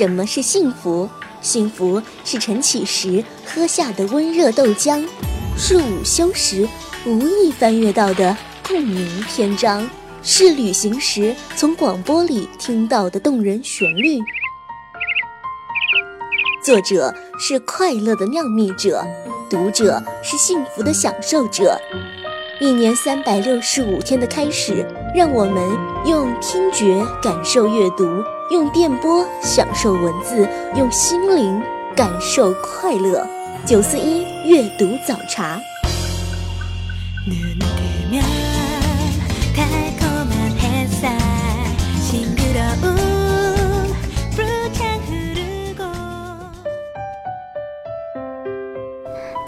什么是幸福？幸福是晨起时喝下的温热豆浆，是午休时无意翻阅到的共鸣篇章，是旅行时从广播里听到的动人旋律。作者是快乐的酿蜜者，读者是幸福的享受者。一年三百六十五天的开始，让我们用听觉感受阅读，用电波享受文字，用心灵感受快乐。九四一阅读早茶。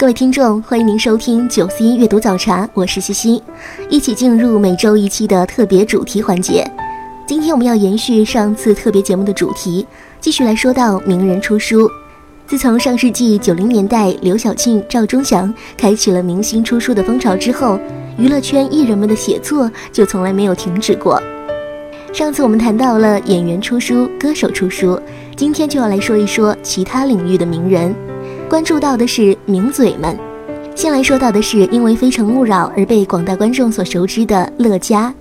各位听众，欢迎您收听九四一阅读早茶，我是西西，一起进入每周一期的特别主题环节。今天我们要延续上次特别节目的主题，继续来说到名人出书。自从上世纪九零年代刘晓庆、赵忠祥开启了明星出书的风潮之后，娱乐圈艺人们的写作就从来没有停止过。上次我们谈到了演员出书、歌手出书，今天就要来说一说其他领域的名人。关注到的是名嘴们，先来说到的是因为《非诚勿扰》而被广大观众所熟知的乐嘉。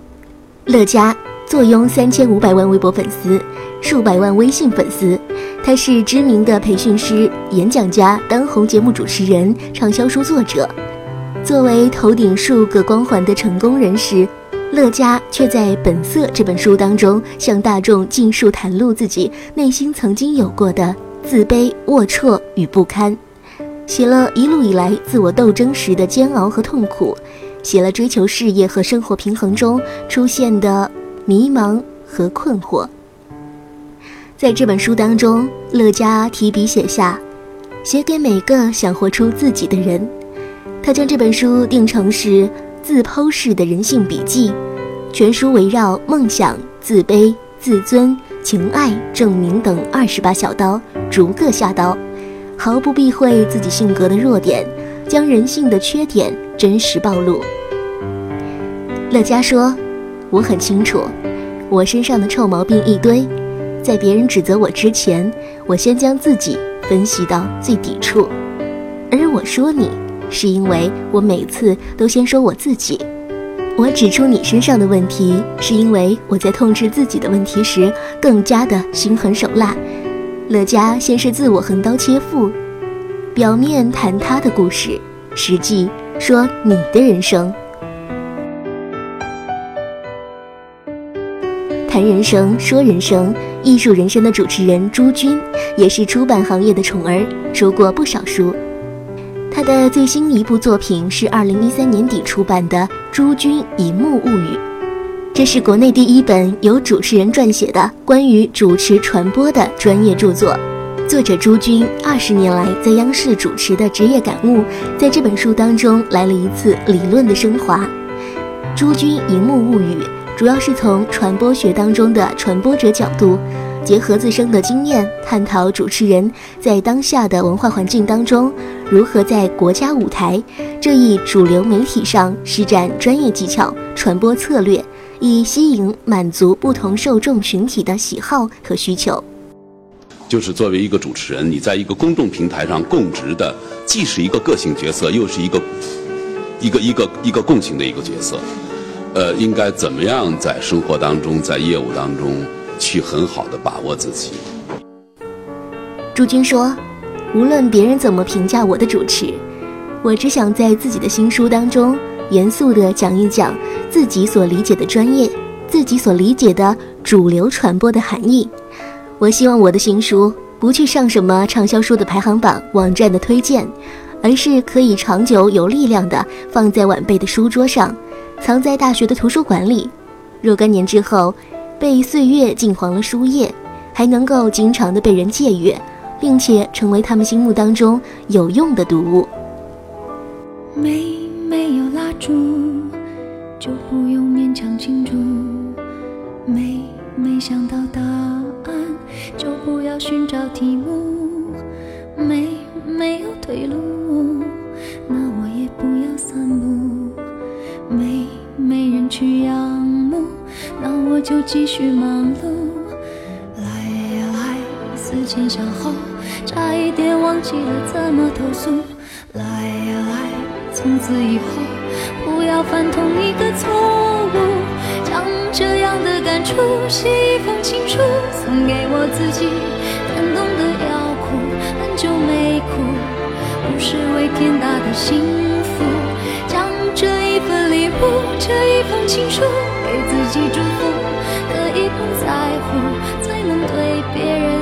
乐嘉坐拥三千五百万微博粉丝，数百万微信粉丝，他是知名的培训师、演讲家、当红节目主持人、畅销书作者。作为头顶数个光环的成功人士，乐嘉却在《本色》这本书当中向大众尽数袒露自己内心曾经有过的。自卑、龌龊与不堪，写了一路以来自我斗争时的煎熬和痛苦，写了追求事业和生活平衡中出现的迷茫和困惑。在这本书当中，乐嘉提笔写下，写给每个想活出自己的人。他将这本书定成是自剖式的人性笔记，全书围绕梦想、自卑、自尊。情爱、证明等二十把小刀，逐个下刀，毫不避讳自己性格的弱点，将人性的缺点真实暴露。乐嘉说：“我很清楚，我身上的臭毛病一堆，在别人指责我之前，我先将自己分析到最底处，而我说你，是因为我每次都先说我自己。”我指出你身上的问题，是因为我在痛斥自己的问题时更加的心狠手辣。乐嘉先是自我横刀切腹，表面谈他的故事，实际说你的人生。谈人生说人生，艺术人生的主持人朱军也是出版行业的宠儿，出过不少书。他的最新一部作品是二零一三年底出版的《朱军荧幕物语》，这是国内第一本由主持人撰写的关于主持传播的专业著作。作者朱军二十年来在央视主持的职业感悟，在这本书当中来了一次理论的升华。《朱军荧幕物语》主要是从传播学当中的传播者角度。结合自身的经验，探讨主持人在当下的文化环境当中，如何在国家舞台这一主流媒体上施展专业技巧、传播策略，以吸引满足不同受众群体的喜好和需求。就是作为一个主持人，你在一个公众平台上供职的，既是一个个性角色，又是一个一个一个一个共情的一个角色。呃，应该怎么样在生活当中，在业务当中？去很好的把握自己。朱军说：“无论别人怎么评价我的主持，我只想在自己的新书当中严肃地讲一讲自己所理解的专业，自己所理解的主流传播的含义。我希望我的新书不去上什么畅销书的排行榜、网站的推荐，而是可以长久有力量的放在晚辈的书桌上，藏在大学的图书馆里。若干年之后。”被岁月浸黄了书页，还能够经常的被人借阅，并且成为他们心目当中有用的读物。没没有蜡烛，就不用勉强庆祝；没没想到答案，就不要寻找题目；没没有退路，那我也不要散步；没没人去仰慕。那我就继续忙碌，来呀来，思前想后，差一点忘记了怎么投诉。来呀来，从此以后不要犯同一个错误。将这样的感触写一封情书，送给我自己。感动的要哭，很久没哭，不是为天大的幸福。将这一份礼物，这一封情书，给自己祝福。可以不在乎，才能对别人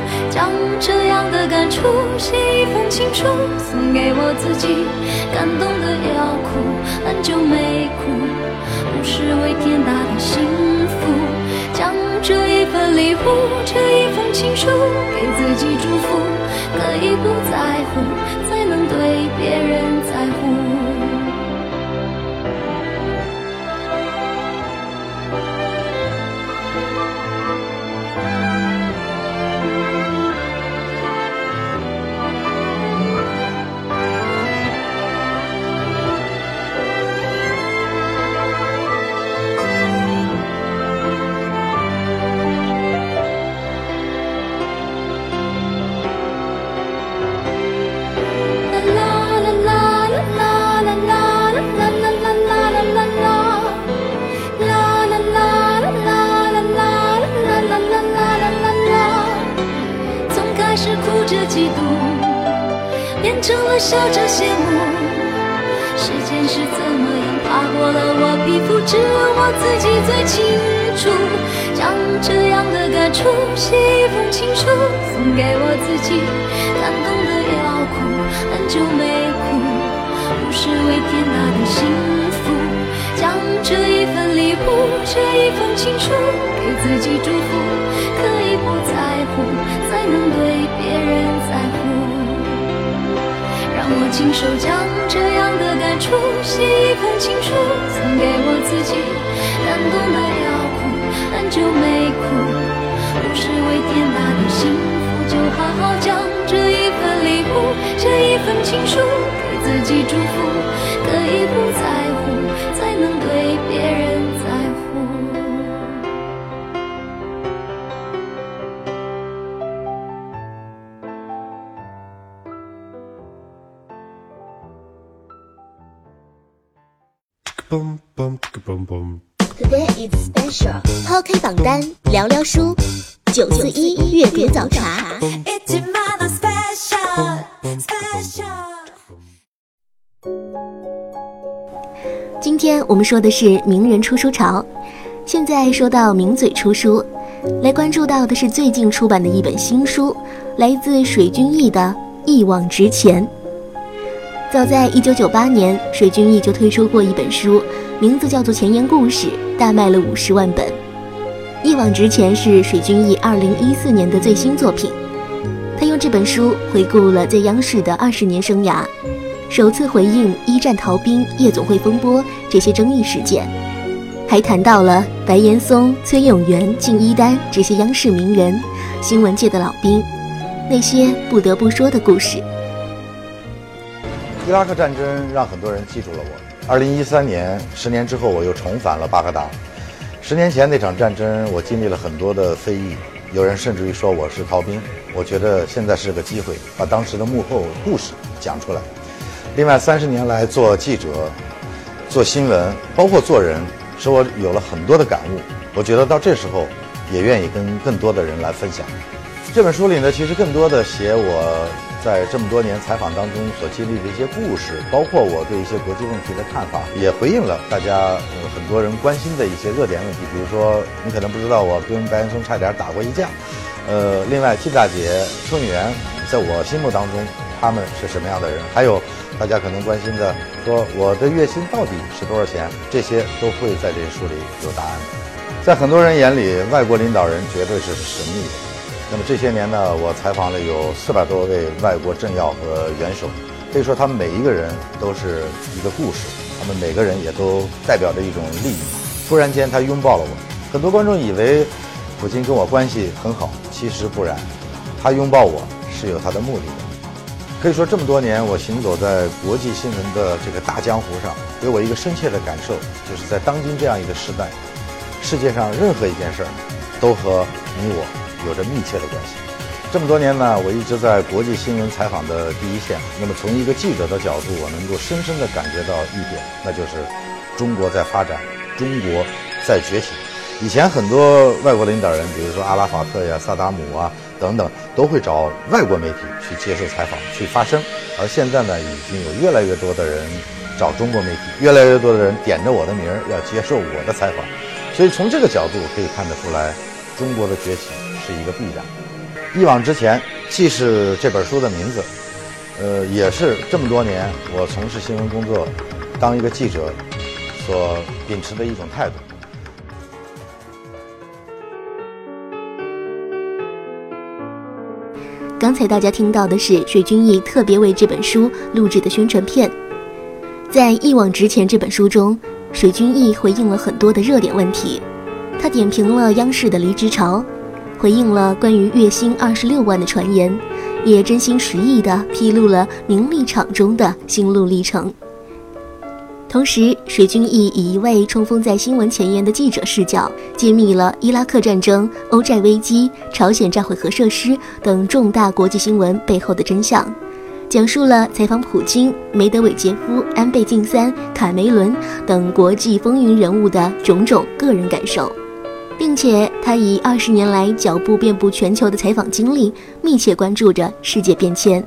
将这样的感触写一封情书，送给我自己。感动的要哭，很久没哭，不是为天大的幸福。将这一份礼物，这一封情书，给自己祝福。可以不在乎，才能对别人在乎。Today is special。抛开榜单，聊聊书。九四一阅读早茶。今天我们说的是名人出书潮。现在说到名嘴出书，来关注到的是最近出版的一本新书，来自水均益的《一往直前》。早在一九九八年，水均益就推出过一本书，名字叫做《前言故事》，大卖了五十万本。《一往直前》是水均益二零一四年的最新作品，他用这本书回顾了在央视的二十年生涯，首次回应一战逃兵、夜总会风波这些争议事件，还谈到了白岩松、崔永元、敬一丹这些央视名人、新闻界的老兵，那些不得不说的故事。伊拉克战争让很多人记住了我。二零一三年，十年之后，我又重返了巴格达。十年前那场战争，我经历了很多的非议，有人甚至于说我是逃兵。我觉得现在是个机会，把当时的幕后故事讲出来。另外，三十年来做记者、做新闻，包括做人，使我有了很多的感悟。我觉得到这时候，也愿意跟更多的人来分享。这本书里呢，其实更多的写我。在这么多年采访当中所经历的一些故事，包括我对一些国际问题的看法，也回应了大家很多人关心的一些热点问题。比如说，你可能不知道我跟白岩松差点打过一架。呃，另外，季大姐、春媛，在我心目当中，他们是什么样的人？还有大家可能关心的，说我的月薪到底是多少钱？这些都会在这书里有答案。在很多人眼里，外国领导人绝对是神秘的。那么这些年呢，我采访了有四百多位外国政要和元首，可以说他们每一个人都是一个故事，他们每个人也都代表着一种利益。突然间，他拥抱了我，很多观众以为普京跟我关系很好，其实不然，他拥抱我是有他的目的的。可以说这么多年，我行走在国际新闻的这个大江湖上，给我一个深切的感受，就是在当今这样一个时代，世界上任何一件事儿，都和你我。有着密切的关系。这么多年呢，我一直在国际新闻采访的第一线。那么，从一个记者的角度，我能够深深地感觉到一点，那就是中国在发展，中国在崛起。以前很多外国领导人，比如说阿拉法特呀、萨达姆啊等等，都会找外国媒体去接受采访、去发声。而现在呢，已经有越来越多的人找中国媒体，越来越多的人点着我的名儿要接受我的采访。所以，从这个角度可以看得出来，中国的崛起。是一个必然。一往直前，既是这本书的名字，呃，也是这么多年我从事新闻工作、当一个记者所秉持的一种态度。刚才大家听到的是水均益特别为这本书录制的宣传片。在《一往直前》这本书中，水均益回应了很多的热点问题，他点评了央视的离职潮。回应了关于月薪二十六万的传言，也真心实意地披露了名利场中的心路历程。同时，水军义以一位冲锋在新闻前沿的记者视角，揭秘了伊拉克战争、欧债危机、朝鲜炸毁核设施等重大国际新闻背后的真相，讲述了采访普京、梅德韦杰夫、安倍晋三、卡梅伦等国际风云人物的种种个人感受。并且，他以二十年来脚步遍布全球的采访经历，密切关注着世界变迁，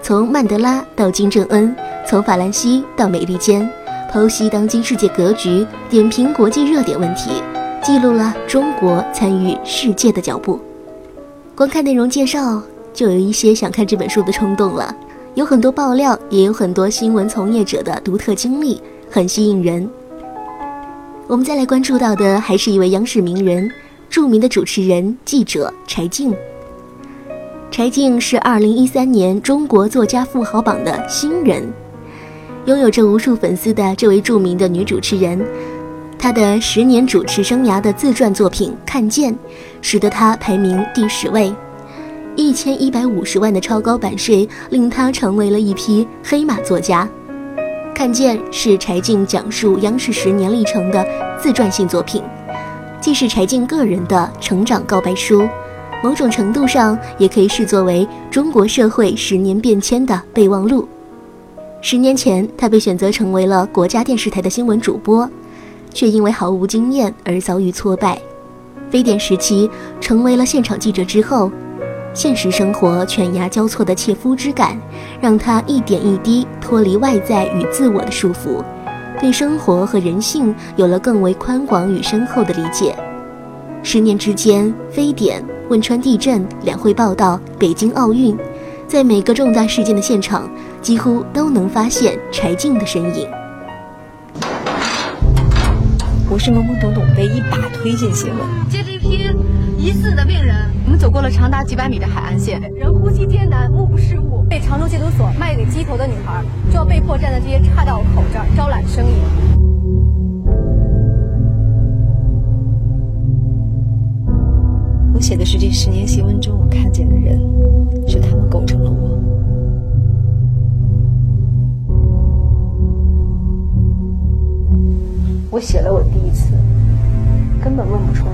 从曼德拉到金正恩，从法兰西到美利坚，剖析当今世界格局，点评国际热点问题，记录了中国参与世界的脚步。光看内容介绍，就有一些想看这本书的冲动了。有很多爆料，也有很多新闻从业者的独特经历，很吸引人。我们再来关注到的还是一位央视名人，著名的主持人、记者柴静。柴静是二零一三年中国作家富豪榜的新人，拥有着无数粉丝的这位著名的女主持人，她的十年主持生涯的自传作品《看见》，使得她排名第十位。一千一百五十万的超高版税，令她成为了一匹黑马作家。看见是柴静讲述央视十年历程的自传性作品，既是柴静个人的成长告白书，某种程度上也可以视作为中国社会十年变迁的备忘录。十年前，他被选择成为了国家电视台的新闻主播，却因为毫无经验而遭遇挫败。非典时期，成为了现场记者之后。现实生活犬牙交错的切肤之感，让他一点一滴脱离外在与自我的束缚，对生活和人性有了更为宽广与深厚的理解。十年之间，非典、汶川地震、两会报道、北京奥运，在每个重大事件的现场，几乎都能发现柴静的身影。我是懵懵懂懂被一把推进新闻，接这批疑似的病人。走过了长达几百米的海岸线，人呼吸艰难，目不视物。被常州戒毒所卖给鸡头的女孩，就要被迫站在这些岔道口这儿招揽生意。我写的是这十年新闻中我看见的人，是他们构成了我。我写了我第一次，根本问不出来，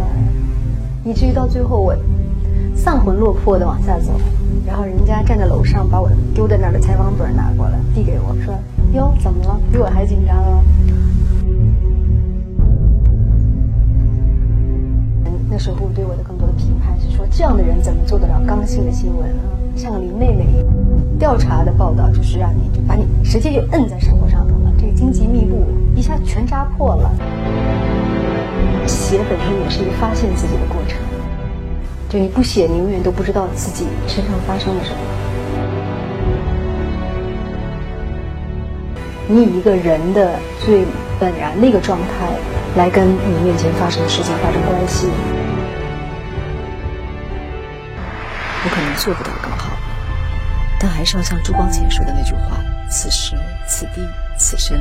以至于到最后我。丧魂落魄的往下走，然后人家站在楼上把我丢在那儿的采访本拿过来递给我说：“哟，怎么了？比我还紧张啊？”那时候对我的更多的评判是说：“这样的人怎么做得了刚性的新闻啊？像个林妹妹。调查的报道就是让你就把你直接就摁在生活上头了，这个荆棘密布，一下全扎破了。写本身也是一个发现自己的过程，就你不写，你永远都不知道自己身上发生了什么。你以一个人的最本然的一个状态来跟你面前发生的事情发生关系，我可能做不到更好。但还是要像朱光潜说的那句话：“此时此地此生，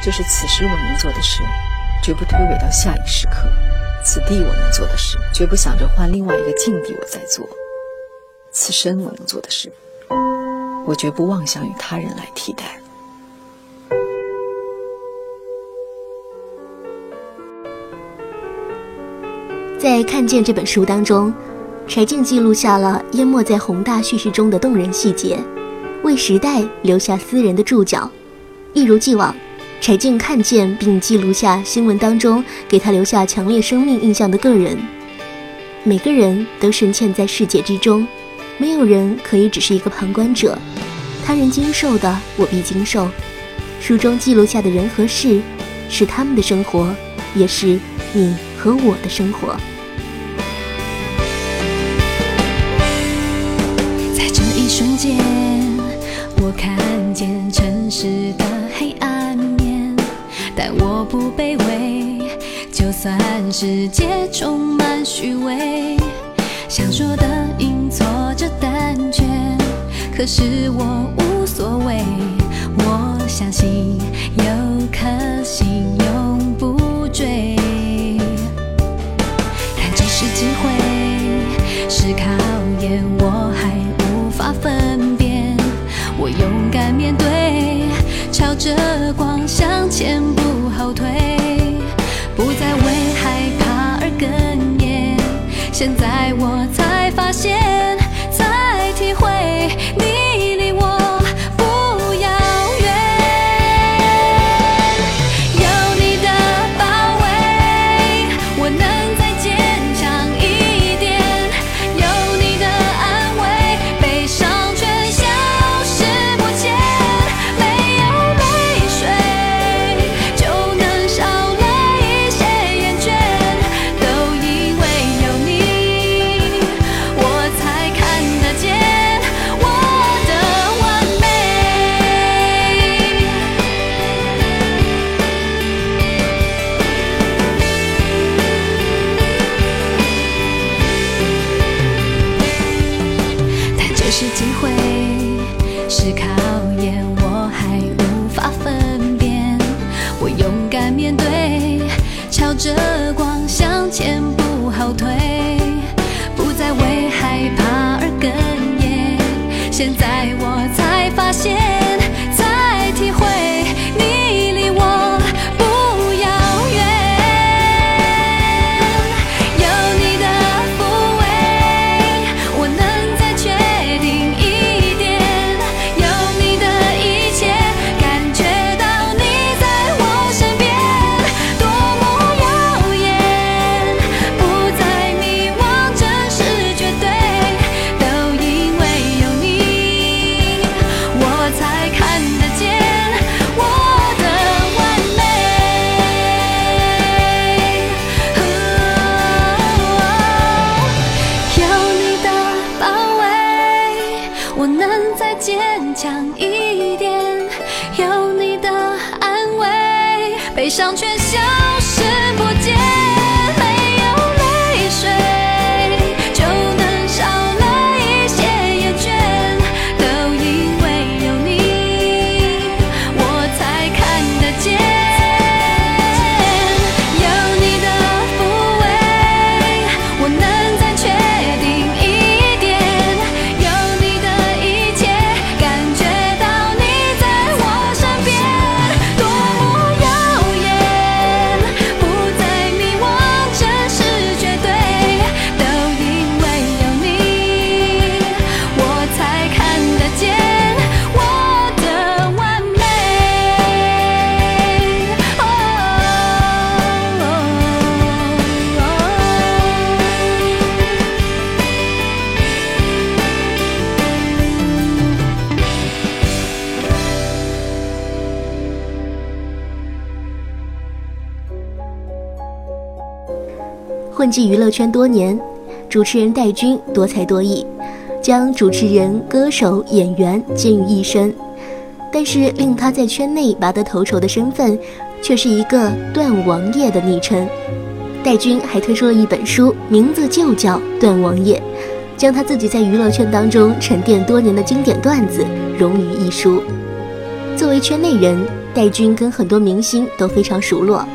这是此时我能做的事，绝不推诿到下一时刻；此地我能做的事，绝不想着换另外一个境地我再做；此生我能做的事，我绝不妄想与他人来替代。”在《看见》这本书当中。柴静记录下了淹没在宏大叙事中的动人细节，为时代留下私人的注脚。一如既往，柴静看见并记录下新闻当中给他留下强烈生命印象的个人。每个人都深嵌在世界之中，没有人可以只是一个旁观者。他人经受的，我必经受。书中记录下的人和事，是他们的生活，也是你和我的生活。在这一瞬间，我看见城市的，但我不卑微。就算世界充满虚伪，想说的阴错着胆怯，可是我无所谓。我相信有颗心永不坠，但这是机会，是考验我还无法。分辨，我勇敢面对，朝着光向前不后退，不再为害怕而哽咽。现在我才发现，混迹娱乐圈多年，主持人戴军多才多艺，将主持人、歌手、演员兼于一身。但是令他在圈内拔得头筹的身份，却是一个“段王爷”的昵称。戴军还推出了一本书，名字就叫《段王爷》，将他自己在娱乐圈当中沉淀多年的经典段子融于一书。作为圈内人，戴军跟很多明星都非常熟络。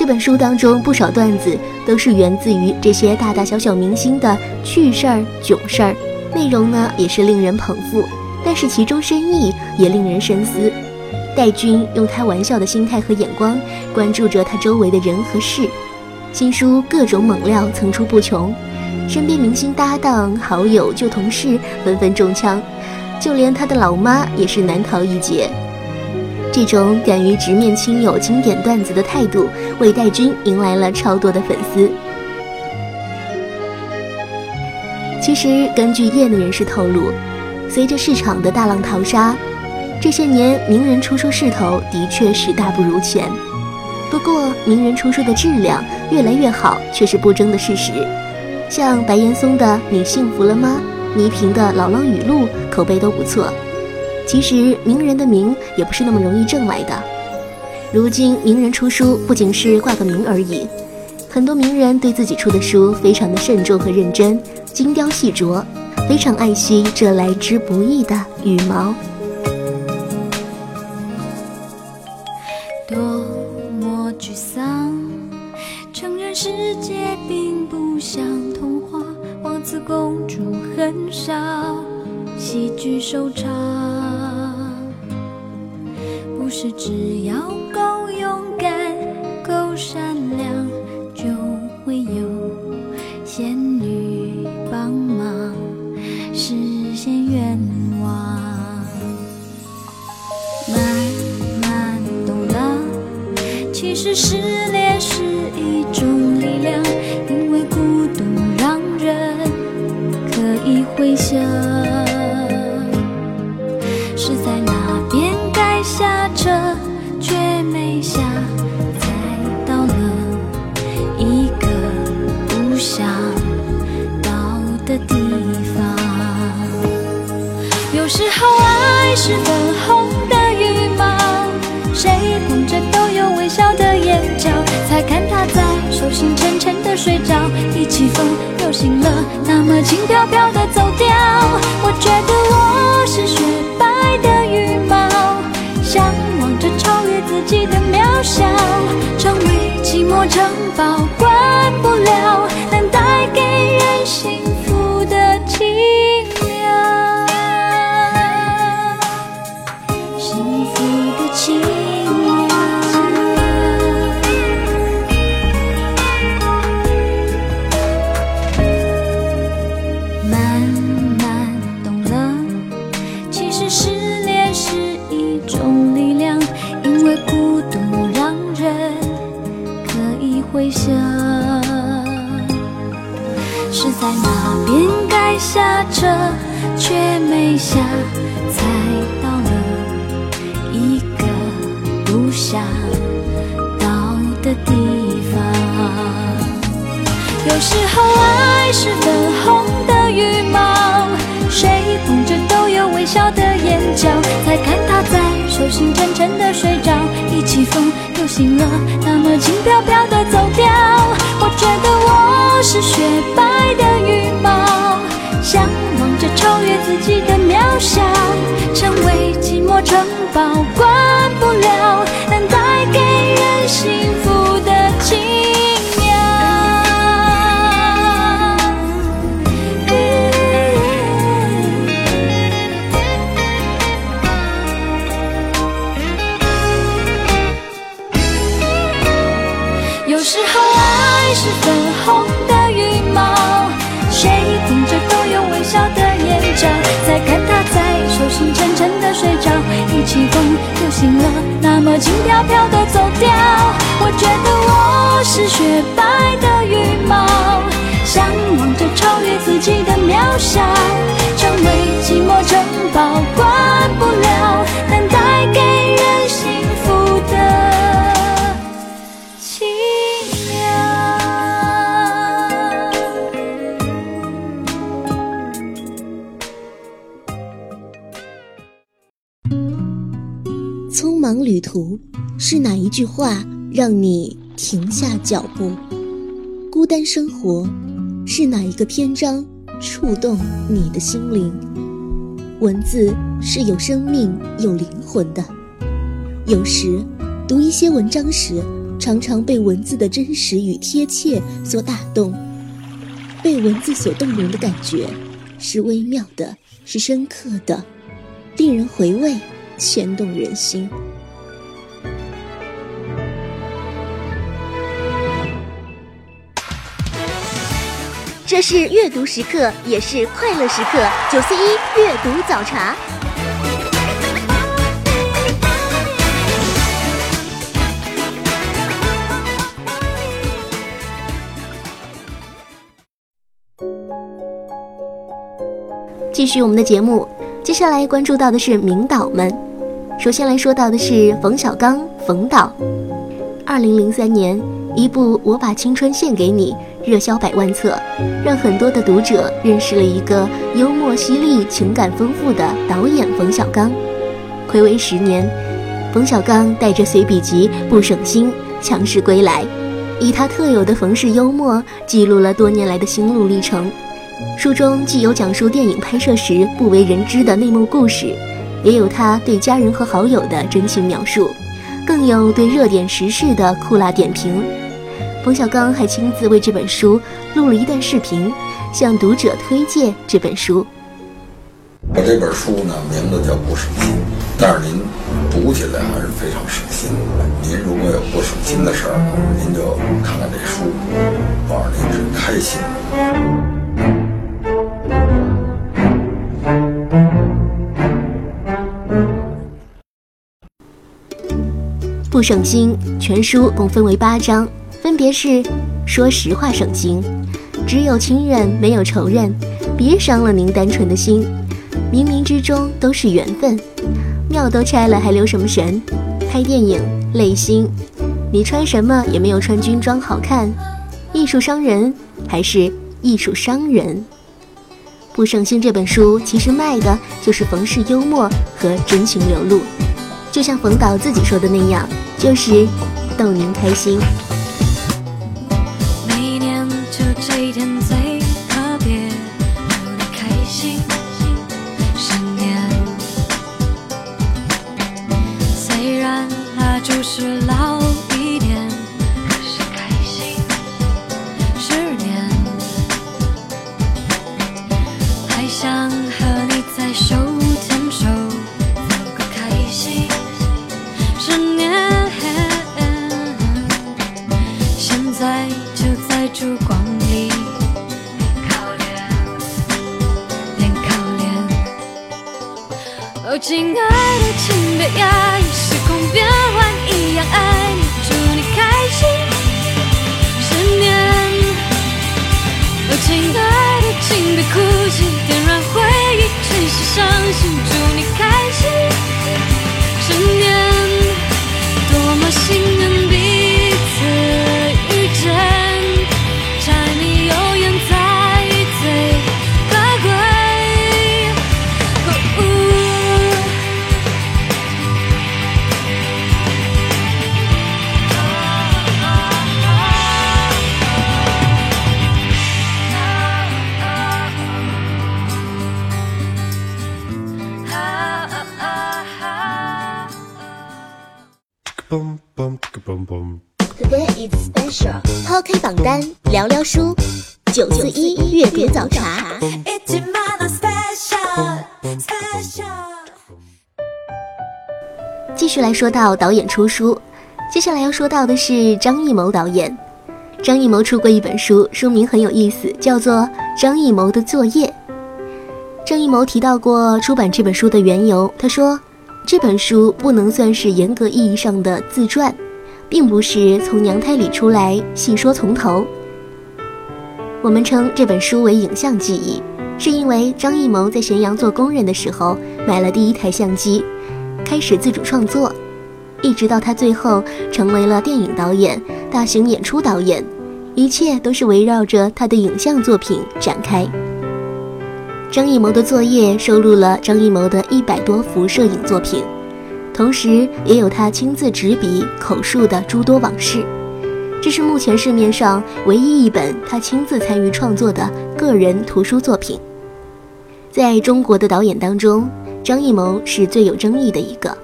这本书当中不少段子都是源自于这些大大小小明星的趣事儿、囧事儿，内容呢也是令人捧腹。但是其中深意也令人深思。戴军用开玩笑的心态和眼光，关注着他周围的人和事。新书各种猛料层出不穷，身边明星搭档、好友、旧同事纷纷中枪，就连他的老妈也是难逃一劫。这种敢于直面亲友经典段子的态度，为戴军迎来了超多的粉丝。其实，根据业内人士透露。随着市场的大浪淘沙，这些年名人出书势头的确是大不如前。不过，名人出书的质量越来越好却是不争的事实。像白岩松的《你幸福了吗》，倪萍的《姥姥语录》口碑都不错。其实，名人的名也不是那么容易挣来的。如今，名人出书不仅是挂个名而已，很多名人对自己出的书非常的慎重和认真，精雕细琢。非常爱惜这来之不易的羽毛。的地方。有时候爱是粉红的羽毛，谁捧着都有微笑的眼角。才看他在手心沉沉的睡着，一起风又醒了，那么轻飘飘的走掉。我觉得我是雪白的羽毛，向往着超越自己的渺小，成为寂寞城堡，关不了，能带给人幸下车却没下，才到了一个不想到的地方。有时候爱是粉红的羽毛，谁捧着都有微笑的眼角。才看他在手心沉沉的睡着，一起风又醒了，那么轻飘飘的走掉。我觉得我是雪白的羽毛。向往着超越自己的渺小，成为寂寞城堡，关不了，能带给人幸福。么轻飘飘的走掉。我觉得我是雪白的羽毛，向往着超越自己的渺小，成为寂寞城堡，关不了，能忙旅途，是哪一句话让你停下脚步？孤单生活，是哪一个篇章触动你的心灵？文字是有生命、有灵魂的。有时，读一些文章时，常常被文字的真实与贴切所打动。被文字所动容的感觉，是微妙的，是深刻的，令人回味，牵动人心。是阅读时刻，也是快乐时刻。九四一阅读早茶。继续我们的节目，接下来关注到的是名导们。首先来说到的是冯小刚，冯导。二零零三年，一部《我把青春献给你》。热销百万册，让很多的读者认识了一个幽默犀利、情感丰富的导演冯小刚。暌违十年，冯小刚带着随笔集《不省心》强势归来，以他特有的冯氏幽默记录了多年来的心路历程。书中既有讲述电影拍摄时不为人知的内幕故事，也有他对家人和好友的真情描述，更有对热点时事的酷辣点评。冯小刚还亲自为这本书录了一段视频，向读者推荐这本书。我这本书呢，名字叫《不省心》，但是您读起来还是非常省心。您如果有不省心的事儿，您就看看这书，告诉您是开心。不省心全书共分为八章。分别是：说实话省心，只有亲人没有仇人，别伤了您单纯的心。冥冥之中都是缘分，庙都拆了还留什么神？拍电影累心，你穿什么也没有穿军装好看。艺术伤人还是艺术伤人？不省心这本书其实卖的就是冯氏幽默和真情流露，就像冯导自己说的那样，就是逗您开心。每天最特别，祝你开心十年。虽然他就是老一点，可是开心十年。还想和你再手牵手，走个开心十年。现在就在烛光。亲爱的，请别压抑，时空变换一样爱你，祝你开心。十年，哦，亲爱的，请别哭泣，点燃回忆，只是伤心，祝你开心。书。九四一阅读早茶。继续来说到导演出书，接下来要说到的是张艺谋导演。张艺谋出过一本书，书名很有意思，叫做《张艺谋的作业》。张艺谋提到过出版这本书的缘由，他说。这本书不能算是严格意义上的自传，并不是从娘胎里出来细说从头。我们称这本书为影像记忆，是因为张艺谋在咸阳做工人的时候买了第一台相机，开始自主创作，一直到他最后成为了电影导演、大型演出导演，一切都是围绕着他的影像作品展开。张艺谋的作业收录了张艺谋的一百多幅摄影作品，同时也有他亲自执笔口述的诸多往事。这是目前市面上唯一一本他亲自参与创作的个人图书作品。在中国的导演当中，张艺谋是最有争议的一个。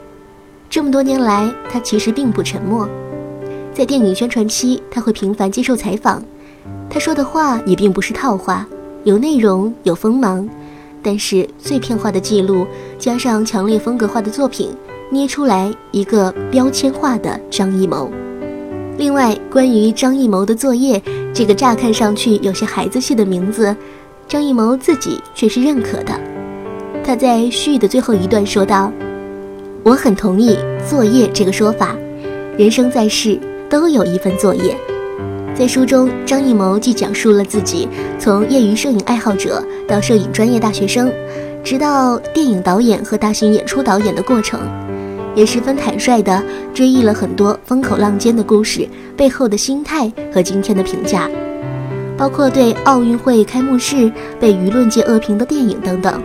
这么多年来，他其实并不沉默。在电影宣传期，他会频繁接受采访，他说的话也并不是套话，有内容，有锋芒。但是碎片化的记录加上强烈风格化的作品，捏出来一个标签化的张艺谋。另外，关于张艺谋的作业这个乍看上去有些孩子气的名字，张艺谋自己却是认可的。他在序的最后一段说道：“我很同意‘作业’这个说法，人生在世都有一份作业。”在书中，张艺谋既讲述了自己从业余摄影爱好者到摄影专业大学生，直到电影导演和大型演出导演的过程。也十分坦率地追忆了很多风口浪尖的故事背后的心态和今天的评价，包括对奥运会开幕式被舆论界恶评的电影等等。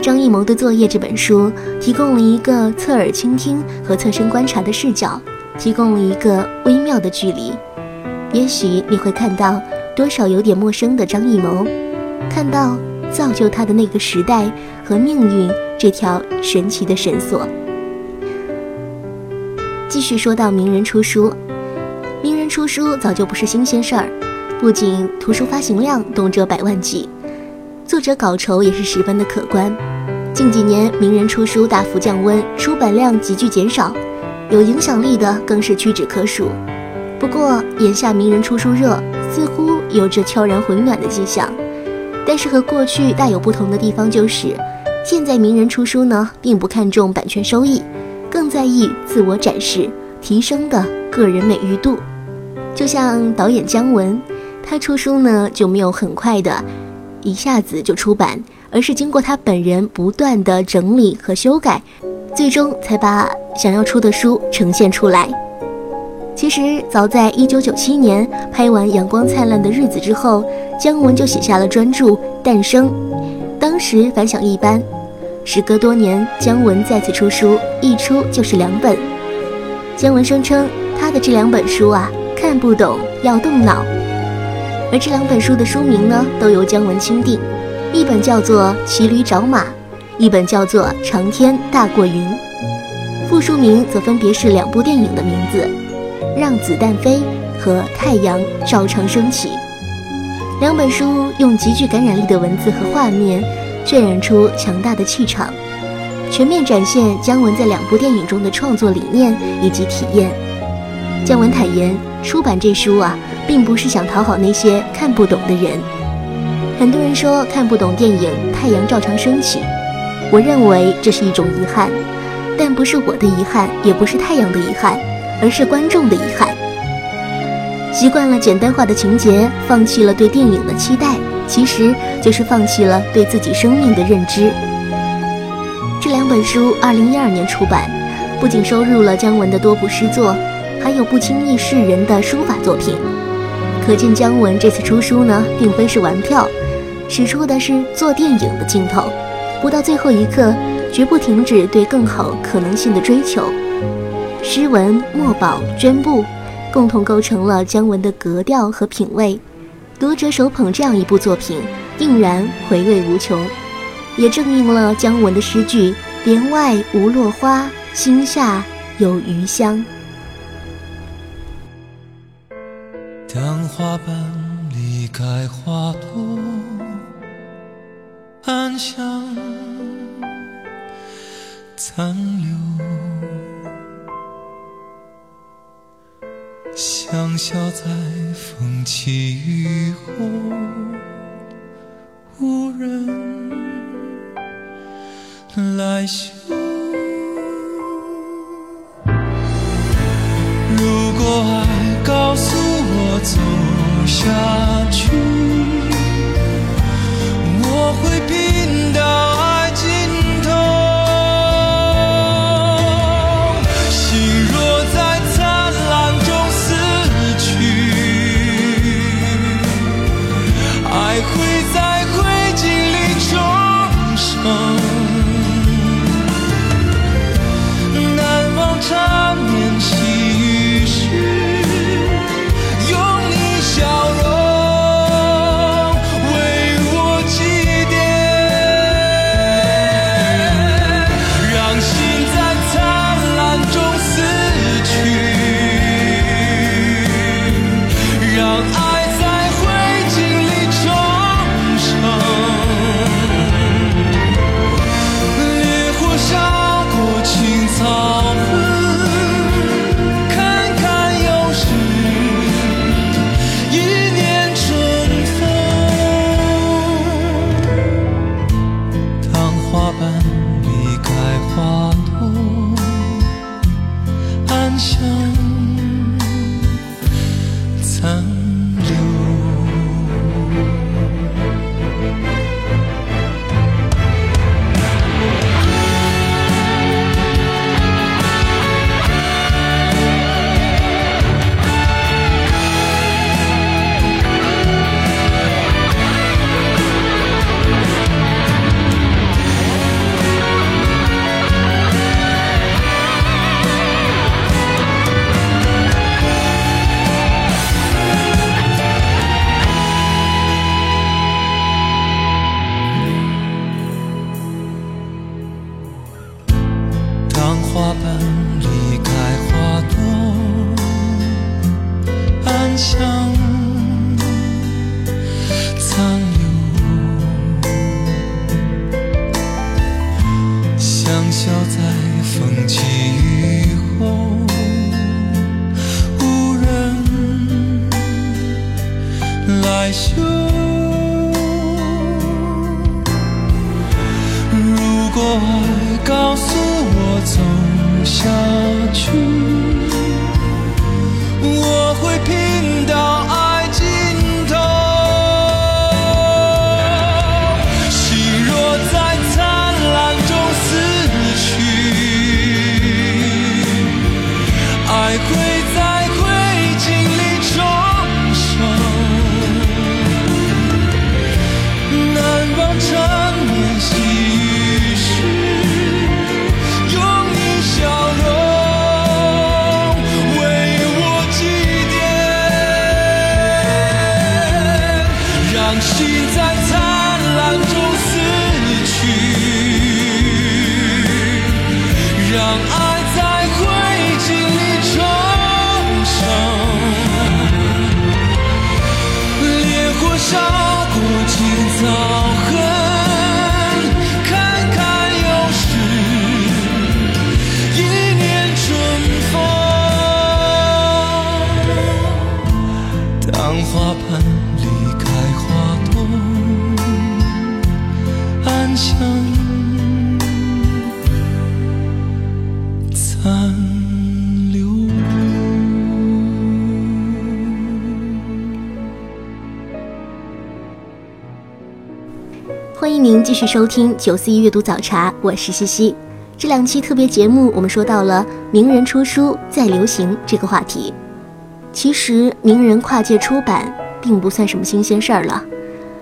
张艺谋的作业这本书提供了一个侧耳倾听和侧身观察的视角，提供了一个微妙的距离。也许你会看到多少有点陌生的张艺谋，看到造就他的那个时代和命运这条神奇的绳索。继续说到名人出书，名人出书早就不是新鲜事儿，不仅图书发行量动辄百万计，作者稿酬也是十分的可观。近几年名人出书大幅降温，出版量急剧减少，有影响力的更是屈指可数。不过眼下名人出书热似乎有着悄然回暖的迹象，但是和过去大有不同的地方就是，现在名人出书呢并不看重版权收益。更在意自我展示、提升的个人美誉度，就像导演姜文，他出书呢就没有很快的，一下子就出版，而是经过他本人不断的整理和修改，最终才把想要出的书呈现出来。其实早在一九九七年拍完《阳光灿烂的日子》之后，姜文就写下了专著《诞生》，当时反响一般。时隔多年，姜文再次出书，一出就是两本。姜文声称他的这两本书啊，看不懂要动脑。而这两本书的书名呢，都由姜文钦定，一本叫做《骑驴找马》，一本叫做《长天大过云》。副书名则分别是两部电影的名字，《让子弹飞》和《太阳照常升起》。两本书用极具感染力的文字和画面。渲染出强大的气场，全面展现姜文在两部电影中的创作理念以及体验。姜文坦言，出版这书啊，并不是想讨好那些看不懂的人。很多人说看不懂电影《太阳照常升起》，我认为这是一种遗憾，但不是我的遗憾，也不是太阳的遗憾，而是观众的遗憾。习惯了简单化的情节，放弃了对电影的期待。其实就是放弃了对自己生命的认知。这两本书二零一二年出版，不仅收录了姜文的多部诗作，还有不轻易示人的书法作品。可见姜文这次出书呢，并非是玩票，使出的是做电影的劲头，不到最后一刻，绝不停止对更好可能性的追求。诗文、墨宝、绢布，共同构成了姜文的格调和品味。读者手捧这样一部作品，定然回味无穷，也正应了姜文的诗句：“帘外无落花，心下有余香。”当花瓣离开花朵，暗香残留。香消在风起雨后，无人来嗅。如果爱告诉我走下去，我会想。继续收听九四一阅读早茶，我是西西。这两期特别节目，我们说到了名人出书再流行这个话题。其实，名人跨界出版并不算什么新鲜事儿了。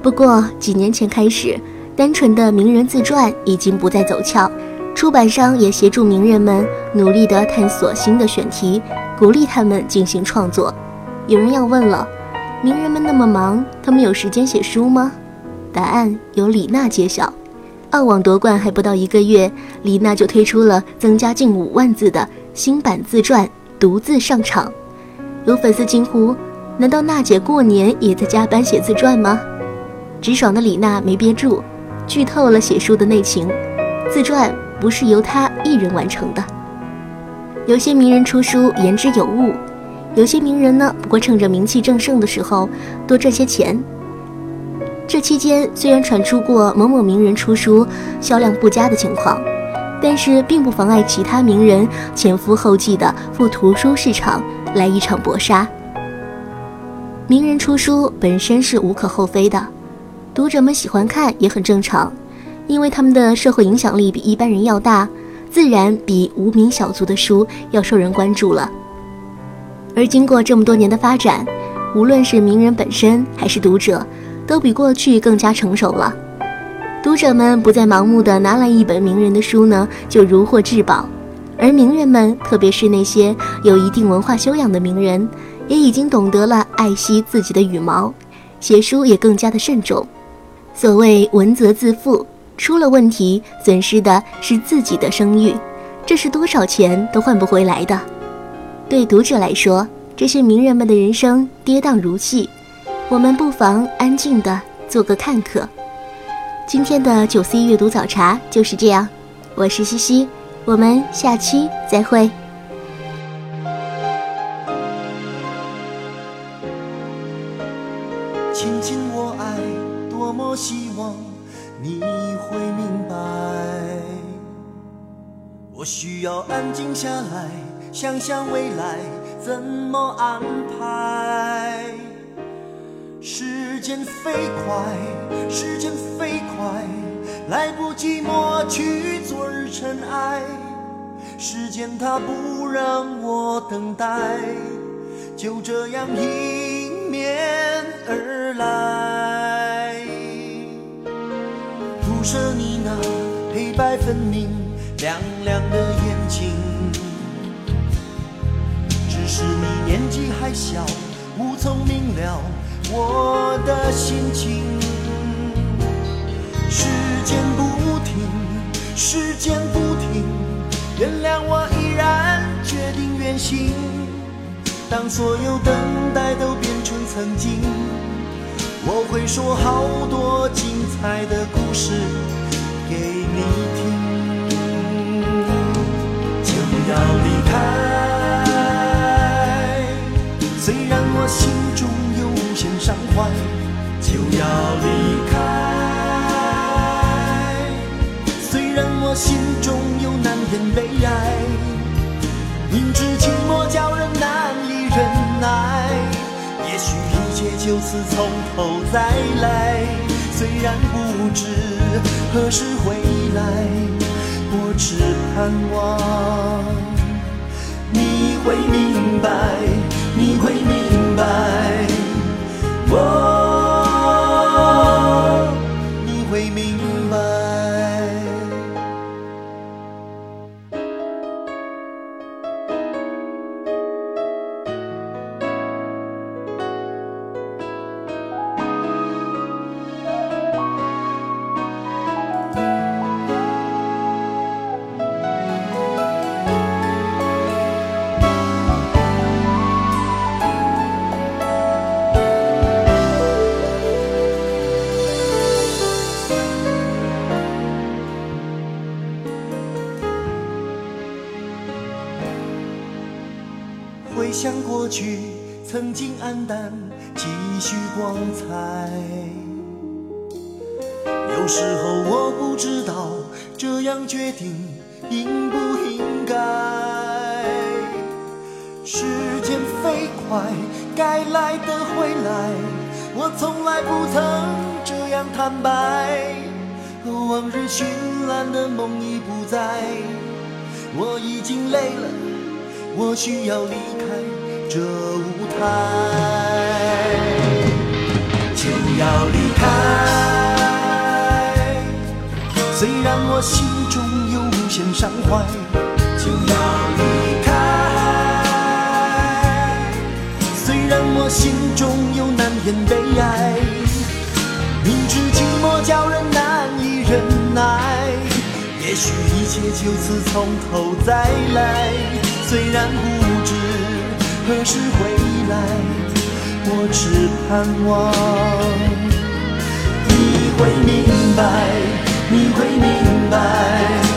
不过几年前开始，单纯的名人自传已经不再走俏，出版商也协助名人们努力地探索新的选题，鼓励他们进行创作。有人要问了，名人们那么忙，他们有时间写书吗？答案由李娜揭晓。澳网夺冠还不到一个月，李娜就推出了增加近五万字的新版自传，独自上场。有粉丝惊呼：“难道娜姐过年也在加班写自传吗？”直爽的李娜没憋住，剧透了写书的内情。自传不是由她一人完成的。有些名人出书言之有物，有些名人呢，不过趁着名气正盛的时候多赚些钱。这期间虽然传出过某某名人出书销量不佳的情况，但是并不妨碍其他名人前赴后继地赴图书市场来一场搏杀。名人出书本身是无可厚非的，读者们喜欢看也很正常，因为他们的社会影响力比一般人要大，自然比无名小卒的书要受人关注了。而经过这么多年的发展，无论是名人本身还是读者，都比过去更加成熟了。读者们不再盲目的拿来一本名人的书呢，就如获至宝，而名人们，特别是那些有一定文化修养的名人，也已经懂得了爱惜自己的羽毛，写书也更加的慎重。所谓文责自负，出了问题，损失的是自己的声誉，这是多少钱都换不回来的。对读者来说，这些名人们的人生跌宕如戏。我们不妨安静的做个看客。今天的九 C 阅读早茶就是这样，我是西西，我们下期再会。亲亲我爱，多么希望你会明白。我需要安静下来，想想未来怎么安排。时间飞快，时间飞快，来不及抹去昨日尘埃。时间它不让我等待，就这样迎面而来。铺设你那黑白分明、亮亮的眼睛，只是你年纪还小，无从明了我的心情。时间不停，时间不停，原谅我依然决定远行。当所有等待都变成曾经。我会说好多精彩的故事给你听，就要离开。虽然我心中伤怀，就要离开。虽然我心中有难言悲哀，明知寂寞叫人难以忍耐，也许。一切就此从头再来，虽然不知何时回来，我只盼望你会明白，你会明，哦，虽然我心中有无限伤怀，就要离开。虽然我心中有难言悲哀，明知寂寞叫人难以忍耐，也许一切就此从头再来。虽然不知何时回来，我只盼望你会明白，你会明白。